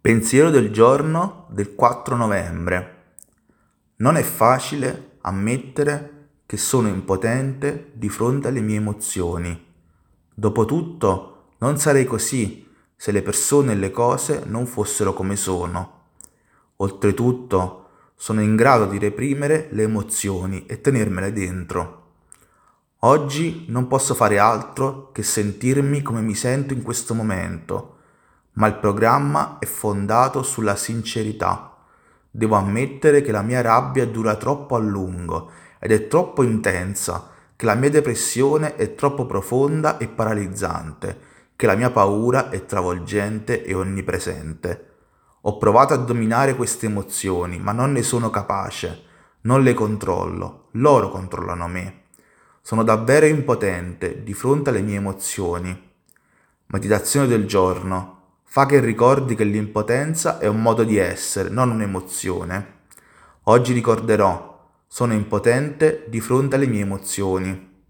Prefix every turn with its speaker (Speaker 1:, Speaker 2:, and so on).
Speaker 1: Pensiero del giorno del 4 novembre. Non è facile ammettere che sono impotente di fronte alle mie emozioni. Dopotutto, non sarei così se le persone e le cose non fossero come sono. Oltretutto, sono in grado di reprimere le emozioni e tenermele dentro. Oggi non posso fare altro che sentirmi come mi sento in questo momento ma il programma è fondato sulla sincerità. Devo ammettere che la mia rabbia dura troppo a lungo ed è troppo intensa, che la mia depressione è troppo profonda e paralizzante, che la mia paura è travolgente e onnipresente. Ho provato a dominare queste emozioni, ma non ne sono capace, non le controllo, loro controllano me. Sono davvero impotente di fronte alle mie emozioni. Meditazione del giorno. Fa che ricordi che l'impotenza è un modo di essere, non un'emozione. Oggi ricorderò, sono impotente di fronte alle mie emozioni.